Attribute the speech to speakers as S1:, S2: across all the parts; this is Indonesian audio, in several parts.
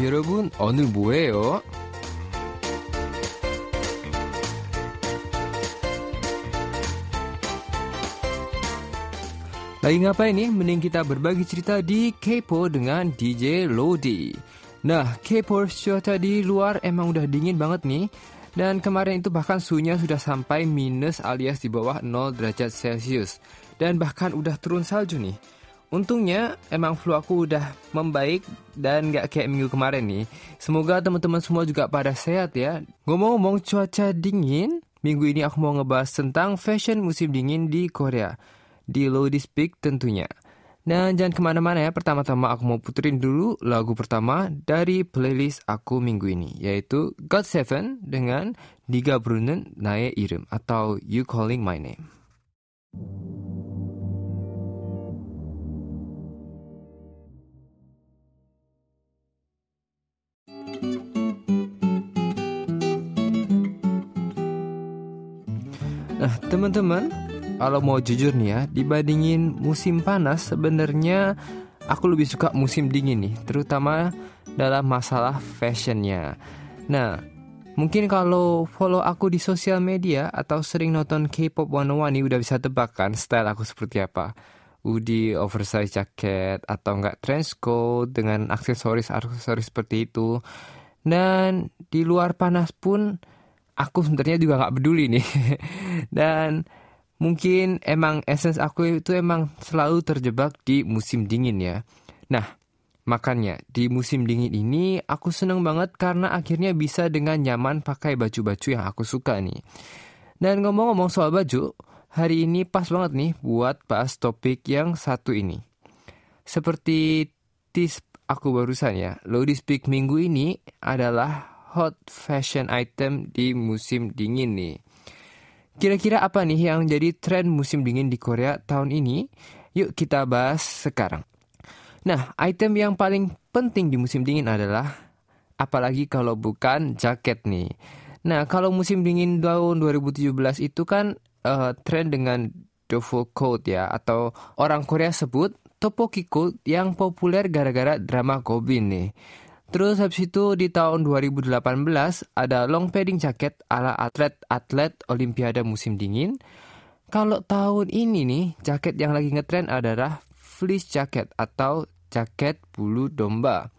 S1: 여러분, 오늘 뭐예요? Lagi ngapain nih? Mending kita berbagi cerita di Kepo dengan DJ Lodi. Nah, Kepo cuaca di luar emang udah dingin banget nih. Dan kemarin itu bahkan suhunya sudah sampai minus alias di bawah 0 derajat Celcius. Dan bahkan udah turun salju nih. Untungnya emang flu aku udah membaik dan gak kayak minggu kemarin nih. Semoga teman-teman semua juga pada sehat ya. Ngomong-ngomong cuaca dingin, minggu ini aku mau ngebahas tentang fashion musim dingin di Korea di Lodi Speak tentunya. Dan jangan ke mana-mana ya, pertama-tama aku mau puterin dulu lagu pertama dari playlist aku minggu ini, yaitu God Seven dengan Diga Brunen Nae Irim atau You Calling My Name. Nah, teman-teman, kalau mau jujur nih ya, dibandingin musim panas sebenarnya aku lebih suka musim dingin nih, terutama dalam masalah fashionnya. Nah, mungkin kalau follow aku di sosial media atau sering nonton K-pop 101 nih udah bisa tebak kan style aku seperti apa. Hoodie, oversize jacket, atau enggak trench coat dengan aksesoris-aksesoris seperti itu. Dan di luar panas pun aku sebenarnya juga nggak peduli nih. Dan mungkin emang essence aku itu emang selalu terjebak di musim dingin ya. Nah, makanya di musim dingin ini aku seneng banget karena akhirnya bisa dengan nyaman pakai baju-baju yang aku suka nih. Dan ngomong-ngomong soal baju, hari ini pas banget nih buat bahas topik yang satu ini. Seperti tis aku barusan ya, Lodi Speak minggu ini adalah hot fashion item di musim dingin nih. Kira-kira apa nih yang jadi tren musim dingin di Korea tahun ini? Yuk kita bahas sekarang. Nah, item yang paling penting di musim dingin adalah apalagi kalau bukan jaket nih. Nah, kalau musim dingin tahun 2017 itu kan uh, tren dengan Dofo coat ya atau orang Korea sebut topoki coat yang populer gara-gara drama Gobin nih. Terus habis itu di tahun 2018 ada long padding jacket ala atlet-atlet Olimpiade musim dingin. Kalau tahun ini nih, jaket yang lagi ngetren adalah fleece jacket atau jaket bulu domba.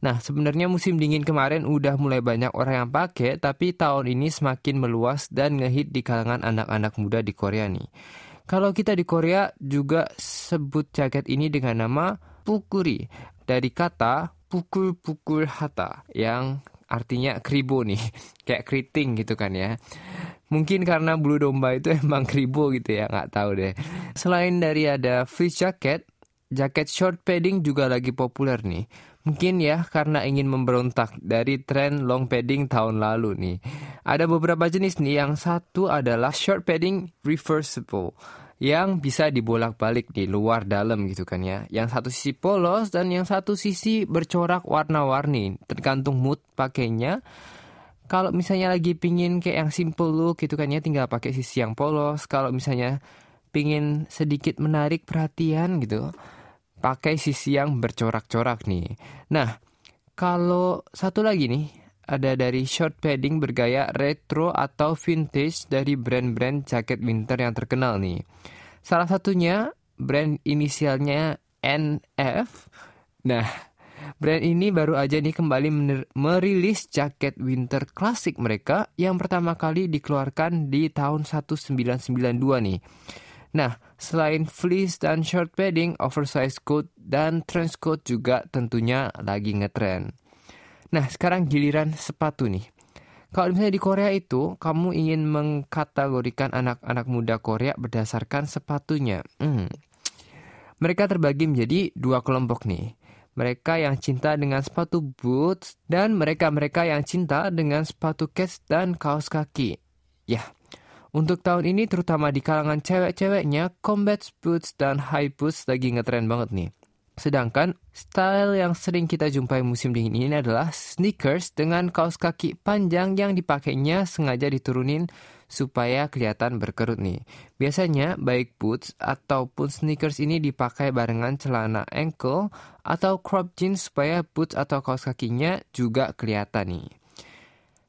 S1: Nah, sebenarnya musim dingin kemarin udah mulai banyak orang yang pakai, tapi tahun ini semakin meluas dan ngehit di kalangan anak-anak muda di Korea nih. Kalau kita di Korea juga sebut jaket ini dengan nama pukuri dari kata pukul-pukul hata yang artinya kribo nih kayak keriting gitu kan ya. Mungkin karena bulu domba itu emang kribo gitu ya nggak tahu deh. Selain dari ada fleece jacket jaket short padding juga lagi populer nih. Mungkin ya karena ingin memberontak dari tren long padding tahun lalu nih. Ada beberapa jenis nih yang satu adalah short padding reversible yang bisa dibolak-balik di luar dalam gitu kan ya. Yang satu sisi polos dan yang satu sisi bercorak warna-warni, tergantung mood pakainya. Kalau misalnya lagi pingin kayak yang simple look gitu kan ya, tinggal pakai sisi yang polos. Kalau misalnya pingin sedikit menarik perhatian gitu, pakai sisi yang bercorak-corak nih. Nah, kalau satu lagi nih, ada dari short padding bergaya retro atau vintage dari brand-brand jaket winter yang terkenal nih. Salah satunya brand inisialnya NF. Nah, brand ini baru aja nih kembali merilis jaket winter klasik mereka yang pertama kali dikeluarkan di tahun 1992 nih. Nah, selain fleece dan short padding, oversized coat dan trench coat juga tentunya lagi ngetren. Nah, sekarang giliran sepatu nih. Kalau misalnya di Korea itu, kamu ingin mengkategorikan anak-anak muda Korea berdasarkan sepatunya. Hmm. Mereka terbagi menjadi dua kelompok nih. Mereka yang cinta dengan sepatu boots dan mereka-mereka yang cinta dengan sepatu kets dan kaos kaki. Ya, untuk tahun ini terutama di kalangan cewek-ceweknya, combat boots dan high boots lagi ngetren banget nih. Sedangkan style yang sering kita jumpai musim dingin ini adalah sneakers dengan kaos kaki panjang yang dipakainya sengaja diturunin supaya kelihatan berkerut nih. Biasanya baik boots ataupun sneakers ini dipakai barengan celana ankle atau crop jeans supaya boots atau kaos kakinya juga kelihatan nih.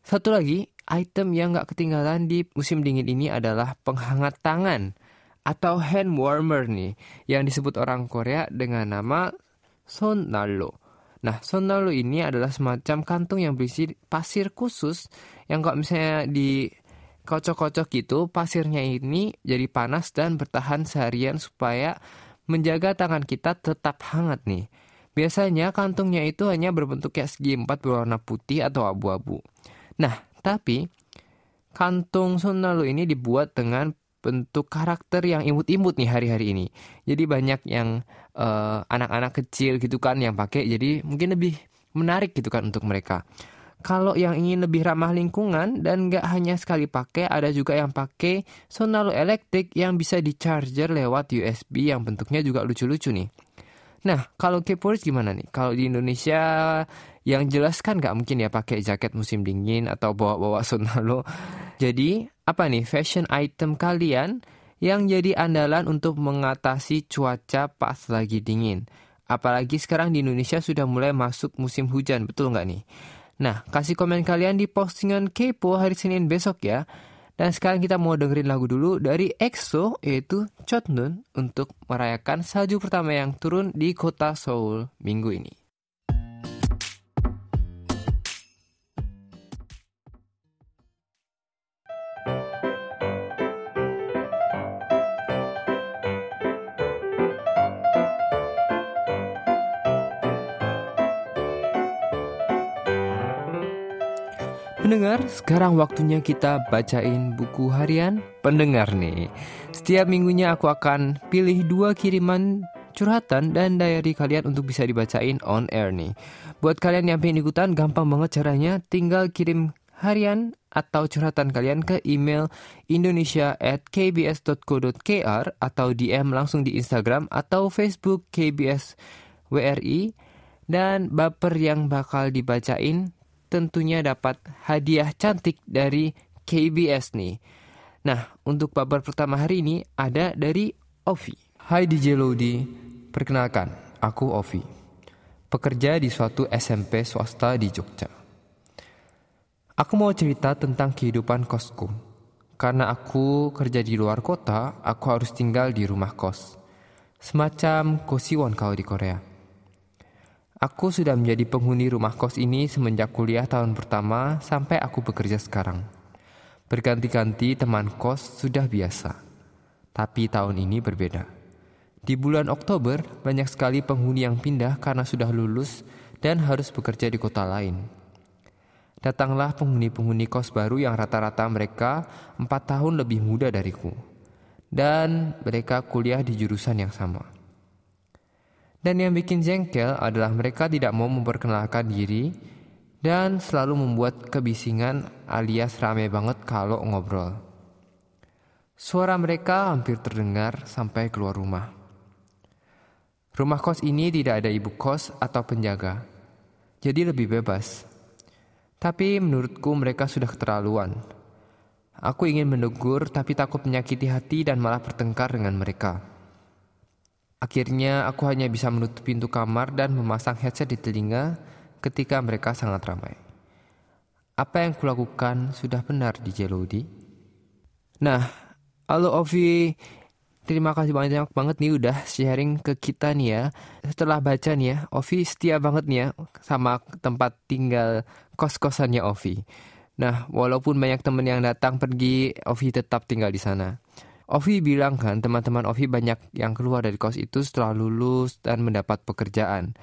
S1: Satu lagi, item yang gak ketinggalan di musim dingin ini adalah penghangat tangan atau hand warmer nih yang disebut orang Korea dengan nama sonalo. Nah, sonalo ini adalah semacam kantung yang berisi pasir khusus yang kalau misalnya di kocok-kocok gitu pasirnya ini jadi panas dan bertahan seharian supaya menjaga tangan kita tetap hangat nih. Biasanya kantungnya itu hanya berbentuk kayak segi empat berwarna putih atau abu-abu. Nah, tapi kantung Sonalu ini dibuat dengan bentuk karakter yang imut-imut nih hari-hari ini. Jadi banyak yang eh, anak-anak kecil gitu kan yang pakai. Jadi mungkin lebih menarik gitu kan untuk mereka. Kalau yang ingin lebih ramah lingkungan dan nggak hanya sekali pakai, ada juga yang pakai Sonalu elektrik yang bisa di charger lewat USB yang bentuknya juga lucu-lucu nih. Nah, kalau K-popers gimana nih? Kalau di Indonesia yang jelas kan nggak mungkin ya pakai jaket musim dingin atau bawa-bawa Sonalu. Jadi, apa nih fashion item kalian yang jadi andalan untuk mengatasi cuaca pas lagi dingin? Apalagi sekarang di Indonesia sudah mulai masuk musim hujan, betul nggak nih? Nah, kasih komen kalian di postingan Kepo hari Senin besok ya. Dan sekarang kita mau dengerin lagu dulu dari EXO yaitu Chotnun untuk merayakan salju pertama yang turun di kota Seoul minggu ini. Pendengar, sekarang waktunya kita bacain buku harian pendengar nih. Setiap minggunya aku akan pilih dua kiriman curhatan dan diary kalian untuk bisa dibacain on air nih. Buat kalian yang pengen ikutan, gampang banget caranya. Tinggal kirim harian atau curhatan kalian ke email indonesia at kbs.co.kr atau DM langsung di Instagram atau Facebook KBS WRI dan baper yang bakal dibacain tentunya dapat hadiah cantik dari KBS nih. Nah, untuk babar pertama hari ini ada dari Ovi. Hai DJ Lodi, perkenalkan, aku Ovi. Pekerja di suatu SMP swasta di Jogja. Aku mau cerita tentang kehidupan kosku. Karena aku kerja di luar kota, aku harus tinggal di rumah kos. Semacam kosiwon kalau di Korea. Aku sudah menjadi penghuni rumah kos ini semenjak kuliah tahun pertama sampai aku bekerja sekarang. Berganti-ganti teman kos sudah biasa. Tapi tahun ini berbeda. Di bulan Oktober, banyak sekali penghuni yang pindah karena sudah lulus dan harus bekerja di kota lain. Datanglah penghuni-penghuni kos baru yang rata-rata mereka empat tahun lebih muda dariku. Dan mereka kuliah di jurusan yang sama. Dan yang bikin jengkel adalah mereka tidak mau memperkenalkan diri dan selalu membuat kebisingan alias rame banget kalau ngobrol. Suara mereka hampir terdengar sampai keluar rumah. Rumah kos ini tidak ada ibu kos atau penjaga, jadi lebih bebas. Tapi menurutku mereka sudah keterlaluan. Aku ingin menegur tapi takut menyakiti hati dan malah bertengkar dengan mereka. Akhirnya aku hanya bisa menutup pintu kamar dan memasang headset di telinga ketika mereka sangat ramai. Apa yang kulakukan sudah benar di Jelodi? Nah, halo Ovi, terima kasih banyak banget nih udah sharing ke kita nih ya. Setelah baca nih ya, Ovi setia banget nih ya sama tempat tinggal kos-kosannya Ovi. Nah, walaupun banyak temen yang datang pergi, Ovi tetap tinggal di sana. Ovi bilang kan teman-teman Ovi banyak yang keluar dari kos itu setelah lulus dan mendapat pekerjaan.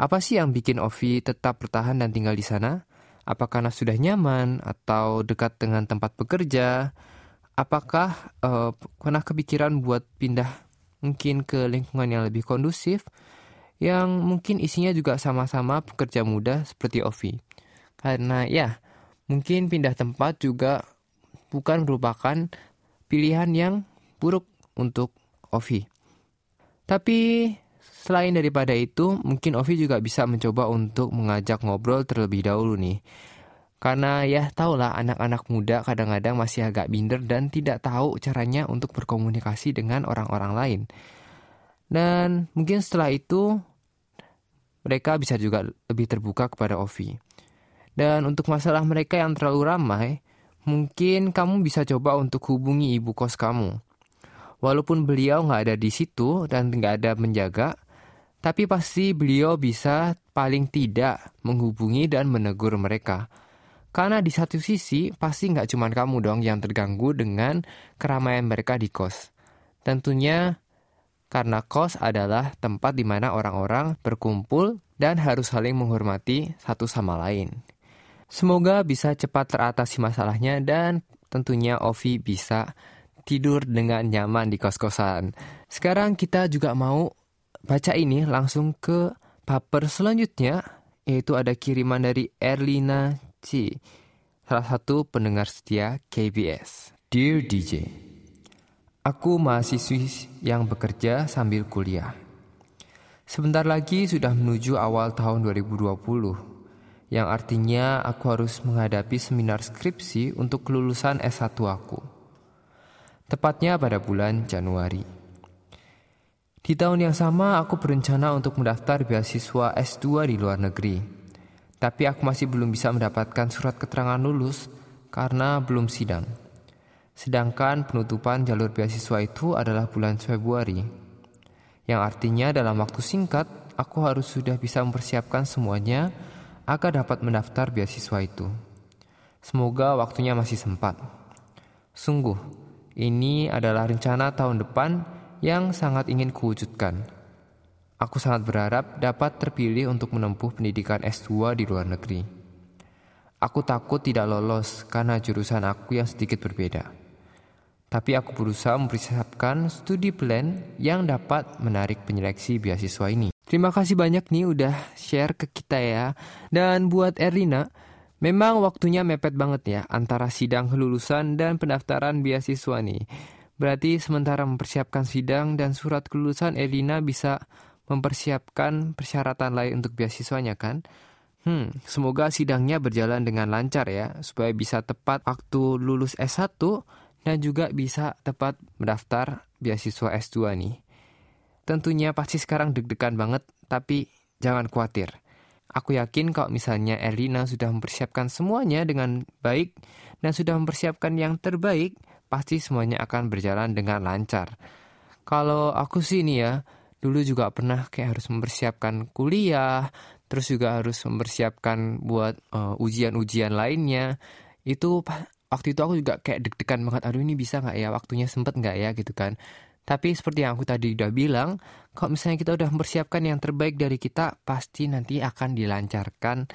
S1: Apa sih yang bikin Ovi tetap bertahan dan tinggal di sana? Apakah karena sudah nyaman atau dekat dengan tempat bekerja? Apakah uh, pernah kepikiran buat pindah mungkin ke lingkungan yang lebih kondusif? Yang mungkin isinya juga sama-sama pekerja muda seperti Ovi. Karena ya, mungkin pindah tempat juga bukan merupakan pilihan yang buruk untuk Ovi. Tapi Selain daripada itu, mungkin Ovi juga bisa mencoba untuk mengajak ngobrol terlebih dahulu nih. Karena ya tahulah anak-anak muda kadang-kadang masih agak binder dan tidak tahu caranya untuk berkomunikasi dengan orang-orang lain. Dan mungkin setelah itu mereka bisa juga lebih terbuka kepada Ovi. Dan untuk masalah mereka yang terlalu ramai, mungkin kamu bisa coba untuk hubungi ibu kos kamu. Walaupun beliau nggak ada di situ dan nggak ada menjaga, tapi pasti beliau bisa paling tidak menghubungi dan menegur mereka. Karena di satu sisi, pasti nggak cuma kamu dong yang terganggu dengan keramaian mereka di kos. Tentunya karena kos adalah tempat di mana orang-orang berkumpul dan harus saling menghormati satu sama lain. Semoga bisa cepat teratasi masalahnya dan tentunya Ovi bisa tidur dengan nyaman di kos-kosan. Sekarang kita juga mau baca ini langsung ke paper selanjutnya, yaitu ada kiriman dari Erlina C, salah satu pendengar setia KBS. Dear DJ, aku mahasiswi yang bekerja sambil kuliah. Sebentar lagi sudah menuju awal tahun 2020 yang artinya aku harus menghadapi seminar skripsi untuk kelulusan S1 aku. Tepatnya pada bulan Januari. Di tahun yang sama aku berencana untuk mendaftar beasiswa S2 di luar negeri. Tapi aku masih belum bisa mendapatkan surat keterangan lulus karena belum sidang. Sedangkan penutupan jalur beasiswa itu adalah bulan Februari. Yang artinya dalam waktu singkat aku harus sudah bisa mempersiapkan semuanya agar dapat mendaftar beasiswa itu. Semoga waktunya masih sempat. Sungguh, ini adalah rencana tahun depan yang sangat ingin kuwujudkan. Aku sangat berharap dapat terpilih untuk menempuh pendidikan S2 di luar negeri. Aku takut tidak lolos karena jurusan aku yang sedikit berbeda. Tapi aku berusaha mempersiapkan studi plan yang dapat menarik penyeleksi beasiswa ini. Terima kasih banyak nih udah share ke kita ya. Dan buat Erlina, memang waktunya mepet banget ya antara sidang kelulusan dan pendaftaran beasiswa nih. Berarti sementara mempersiapkan sidang dan surat kelulusan Erlina bisa mempersiapkan persyaratan lain untuk beasiswanya kan? Hmm, semoga sidangnya berjalan dengan lancar ya, supaya bisa tepat waktu lulus S1 dan juga bisa tepat mendaftar beasiswa S2 nih. Tentunya pasti sekarang deg-degan banget, tapi jangan khawatir. Aku yakin kalau misalnya Erlina sudah mempersiapkan semuanya dengan baik dan sudah mempersiapkan yang terbaik, pasti semuanya akan berjalan dengan lancar. Kalau aku sih ini ya, dulu juga pernah kayak harus mempersiapkan kuliah, terus juga harus mempersiapkan buat uh, ujian-ujian lainnya. Itu waktu itu aku juga kayak deg-degan banget, aduh ini bisa nggak ya, waktunya sempet nggak ya gitu kan. Tapi seperti yang aku tadi udah bilang, kalau misalnya kita udah mempersiapkan yang terbaik dari kita, pasti nanti akan dilancarkan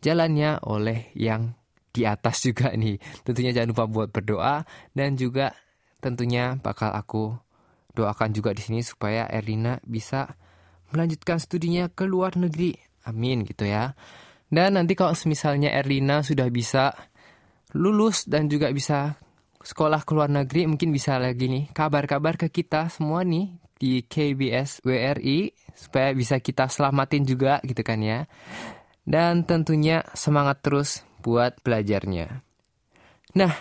S1: jalannya oleh yang di atas juga nih. Tentunya jangan lupa buat berdoa dan juga tentunya bakal aku doakan juga di sini supaya Erlina bisa melanjutkan studinya ke luar negeri. Amin gitu ya. Dan nanti kalau misalnya Erlina sudah bisa lulus dan juga bisa sekolah ke luar negeri mungkin bisa lagi nih kabar-kabar ke kita semua nih di KBS WRI supaya bisa kita selamatin juga gitu kan ya. Dan tentunya semangat terus buat belajarnya. Nah,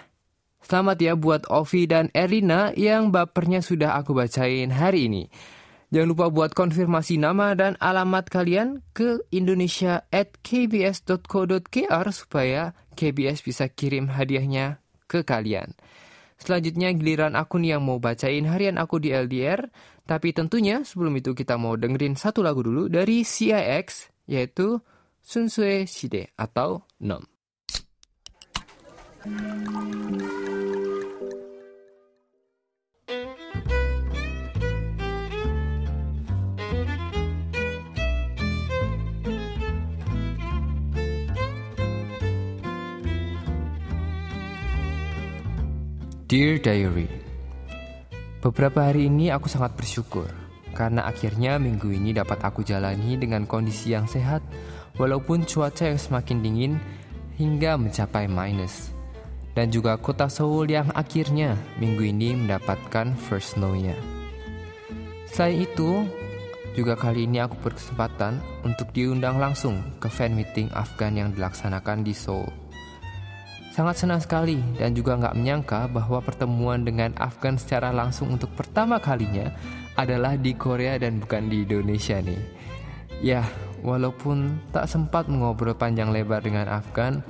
S1: selamat ya buat Ovi dan Erina yang bapernya sudah aku bacain hari ini. Jangan lupa buat konfirmasi nama dan alamat kalian ke indonesia at kbs.co.kr supaya KBS bisa kirim hadiahnya ke kalian. Selanjutnya giliran aku nih yang mau bacain harian aku di LDR. Tapi tentunya sebelum itu kita mau dengerin satu lagu dulu dari CIX yaitu Sunsue Shide atau Nom. Dear Diary. Beberapa hari ini aku sangat bersyukur Karena akhirnya minggu ini dapat aku jalani dengan kondisi yang sehat Walaupun cuaca yang semakin dingin hingga mencapai minus. Dan juga kota Seoul yang akhirnya minggu ini mendapatkan first snow-nya. Selain itu, juga kali ini aku berkesempatan untuk diundang langsung ke fan meeting Afgan yang dilaksanakan di Seoul. Sangat senang sekali dan juga nggak menyangka bahwa pertemuan dengan Afgan secara langsung untuk pertama kalinya adalah di Korea dan bukan di Indonesia nih. Ya, walaupun tak sempat mengobrol panjang lebar dengan Afgan,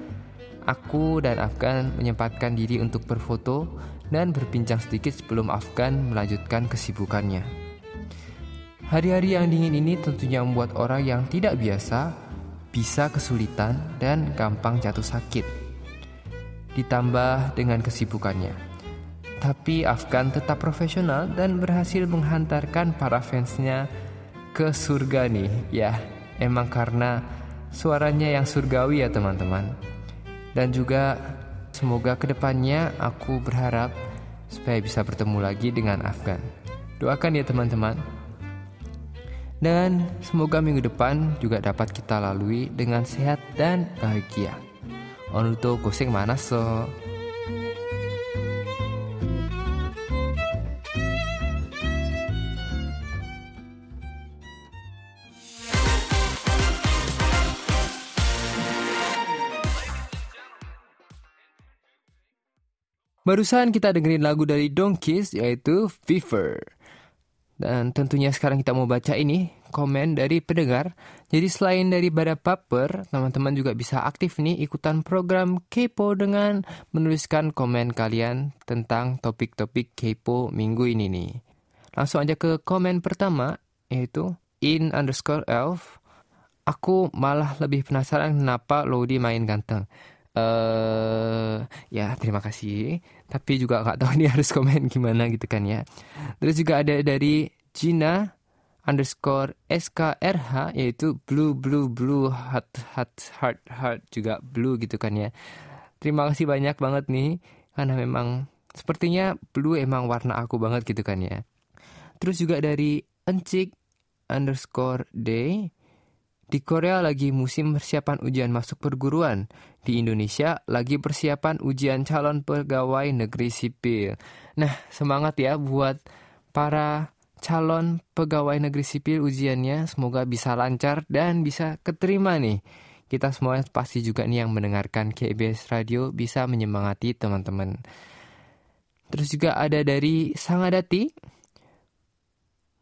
S1: aku dan Afgan menyempatkan diri untuk berfoto dan berbincang sedikit sebelum Afgan melanjutkan kesibukannya. Hari-hari yang dingin ini tentunya membuat orang yang tidak biasa bisa kesulitan dan gampang jatuh sakit. Ditambah dengan kesibukannya. Tapi Afgan tetap profesional dan berhasil menghantarkan para fansnya ke surga nih. Ya, emang karena suaranya yang surgawi ya teman-teman. Dan juga semoga ke depannya aku berharap supaya bisa bertemu lagi dengan Afgan. Doakan ya teman-teman. Dan semoga minggu depan juga dapat kita lalui dengan sehat dan bahagia. Onuto goseng mana so? Barusan kita dengerin lagu dari Donkeys yaitu Fever. Dan tentunya sekarang kita mau baca ini komen dari pendengar. Jadi selain dari Bada Paper, teman-teman juga bisa aktif nih ikutan program Kepo dengan menuliskan komen kalian tentang topik-topik Kepo minggu ini nih. Langsung aja ke komen pertama, yaitu in underscore elf. Aku malah lebih penasaran kenapa Lodi main ganteng. Uh, ya terima kasih. Tapi juga nggak tahu nih harus komen gimana gitu kan ya. Terus juga ada dari Gina underscore SKRH yaitu blue blue blue heart heart heart heart juga blue gitu kan ya. Terima kasih banyak banget nih karena memang sepertinya blue emang warna aku banget gitu kan ya. Terus juga dari Encik underscore day di Korea lagi musim persiapan ujian masuk perguruan. Di Indonesia lagi persiapan ujian calon pegawai negeri sipil. Nah, semangat ya buat para calon pegawai negeri sipil ujiannya semoga bisa lancar dan bisa keterima nih. Kita semua pasti juga nih yang mendengarkan KBS Radio bisa menyemangati teman-teman. Terus juga ada dari Sangadati.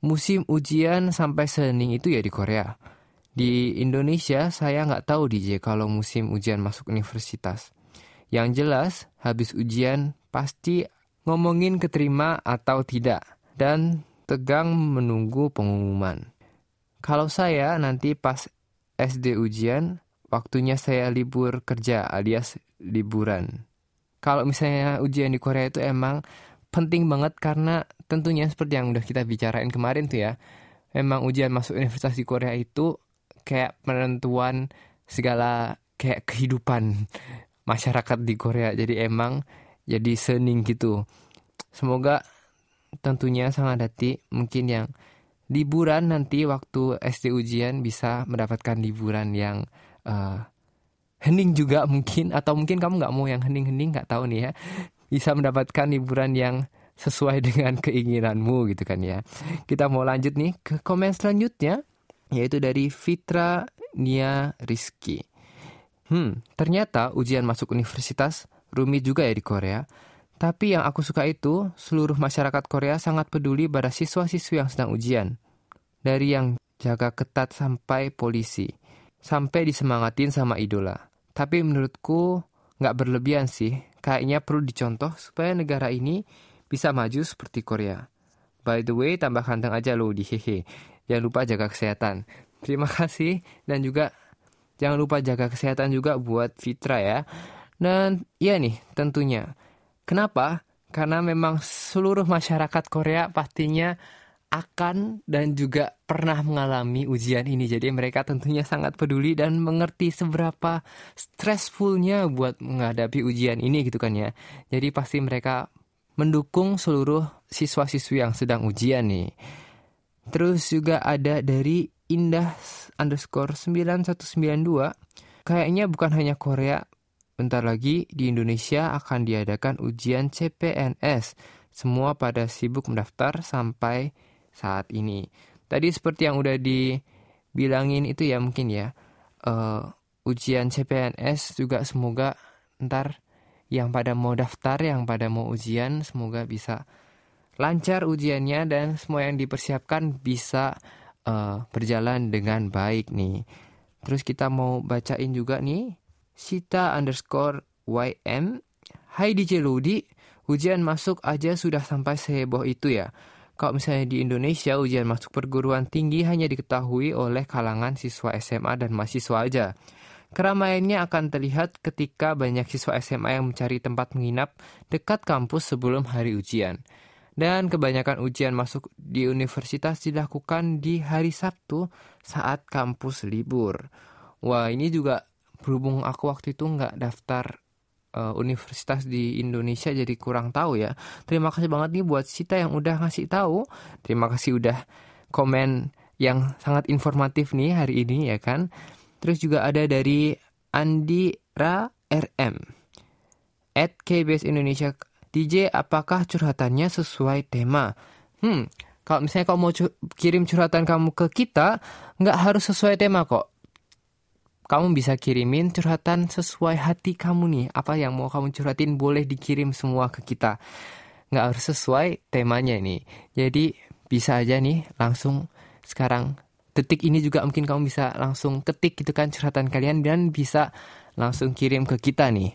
S1: Musim ujian sampai sening itu ya di Korea. Di Indonesia saya nggak tahu DJ kalau musim ujian masuk universitas. Yang jelas habis ujian pasti ngomongin keterima atau tidak dan tegang menunggu pengumuman. Kalau saya nanti pas SD ujian, waktunya saya libur kerja alias liburan. Kalau misalnya ujian di Korea itu emang penting banget karena tentunya seperti yang udah kita bicarain kemarin tuh ya. Memang ujian masuk universitas di Korea itu kayak penentuan segala kayak kehidupan masyarakat di Korea. Jadi emang jadi sening gitu. Semoga tentunya sangat hati mungkin yang liburan nanti waktu SD ujian bisa mendapatkan liburan yang uh, hening juga mungkin atau mungkin kamu nggak mau yang hening-hening nggak tahu nih ya bisa mendapatkan liburan yang sesuai dengan keinginanmu gitu kan ya kita mau lanjut nih ke komen selanjutnya yaitu dari Fitra Nia Rizky. Hmm, ternyata ujian masuk universitas rumit juga ya di Korea. Tapi yang aku suka itu, seluruh masyarakat Korea sangat peduli pada siswa-siswi yang sedang ujian. Dari yang jaga ketat sampai polisi. Sampai disemangatin sama idola. Tapi menurutku nggak berlebihan sih. Kayaknya perlu dicontoh supaya negara ini bisa maju seperti Korea. By the way, tambah kanteng aja loh di hehe. Jangan lupa jaga kesehatan. Terima kasih dan juga jangan lupa jaga kesehatan juga buat Fitra ya. Dan ya nih, tentunya. Kenapa? Karena memang seluruh masyarakat Korea pastinya akan dan juga pernah mengalami ujian ini. Jadi mereka tentunya sangat peduli dan mengerti seberapa stressfulnya buat menghadapi ujian ini gitu kan ya. Jadi pasti mereka mendukung seluruh siswa-siswi yang sedang ujian nih. Terus juga ada dari Indah underscore 9192. Kayaknya bukan hanya Korea, bentar lagi di Indonesia akan diadakan ujian CPNS. Semua pada sibuk mendaftar sampai saat ini. Tadi seperti yang udah dibilangin itu ya mungkin ya uh, ujian CPNS juga semoga ntar yang pada mau daftar, yang pada mau ujian semoga bisa lancar ujiannya dan semua yang dipersiapkan bisa uh, berjalan dengan baik nih. Terus kita mau bacain juga nih Sita underscore YM Hai DJ Ludi, ujian masuk aja sudah sampai seheboh itu ya. Kalau misalnya di Indonesia ujian masuk perguruan tinggi hanya diketahui oleh kalangan siswa SMA dan mahasiswa aja. Keramaiannya akan terlihat ketika banyak siswa SMA yang mencari tempat menginap dekat kampus sebelum hari ujian. Dan kebanyakan ujian masuk di universitas dilakukan di hari Sabtu saat kampus libur. Wah ini juga berhubung aku waktu itu nggak daftar uh, universitas di Indonesia jadi kurang tahu ya. Terima kasih banget nih buat Sita yang udah ngasih tahu. Terima kasih udah komen yang sangat informatif nih hari ini ya kan. Terus juga ada dari Andira RM at KBS Indonesia DJ apakah curhatannya sesuai tema? Hmm, kalau misalnya kamu mau kirim curhatan kamu ke kita, nggak harus sesuai tema kok kamu bisa kirimin curhatan sesuai hati kamu nih. Apa yang mau kamu curhatin boleh dikirim semua ke kita. Nggak harus sesuai temanya nih. Jadi bisa aja nih langsung sekarang detik ini juga mungkin kamu bisa langsung ketik gitu kan curhatan kalian dan bisa langsung kirim ke kita nih.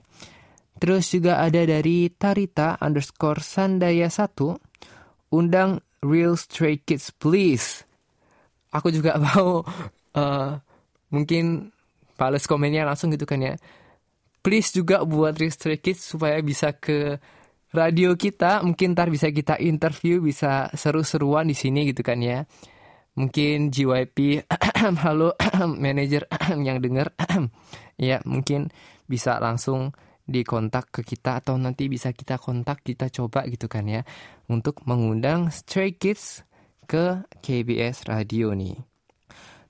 S1: Terus juga ada dari Tarita underscore Sandaya 1 undang Real Stray Kids please. Aku juga mau uh, mungkin Pales komennya langsung gitu kan ya. Please juga buat Restrict Kids supaya bisa ke radio kita. Mungkin ntar bisa kita interview, bisa seru-seruan di sini gitu kan ya. Mungkin JYP, halo manajer yang denger, ya mungkin bisa langsung dikontak ke kita atau nanti bisa kita kontak kita coba gitu kan ya untuk mengundang Stray Kids ke KBS Radio nih.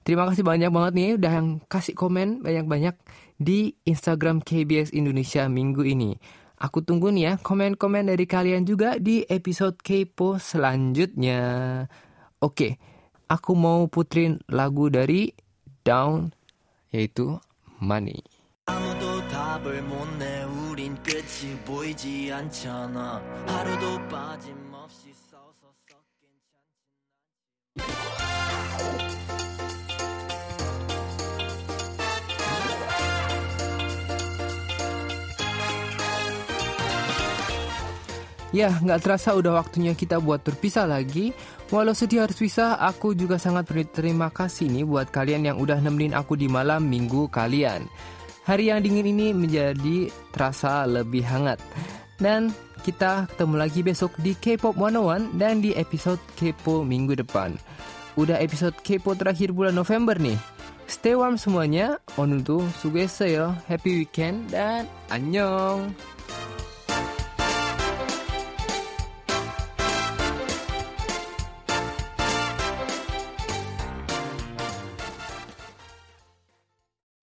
S1: Terima kasih banyak banget nih udah yang kasih komen banyak-banyak di Instagram KBS Indonesia minggu ini. Aku tunggu nih ya komen-komen dari kalian juga di episode Kepo selanjutnya. Oke, aku mau putrin lagu dari Down yaitu Money. Ya, nggak terasa udah waktunya kita buat terpisah lagi. Walau sedih harus pisah, aku juga sangat berterima kasih nih buat kalian yang udah nemenin aku di malam minggu kalian. Hari yang dingin ini menjadi terasa lebih hangat. Dan kita ketemu lagi besok di K-pop 101 dan di episode Kepo minggu depan. Udah episode Kepo terakhir bulan November nih. Stay warm semuanya. Onuntu, sugeseo, happy weekend, dan annyeong.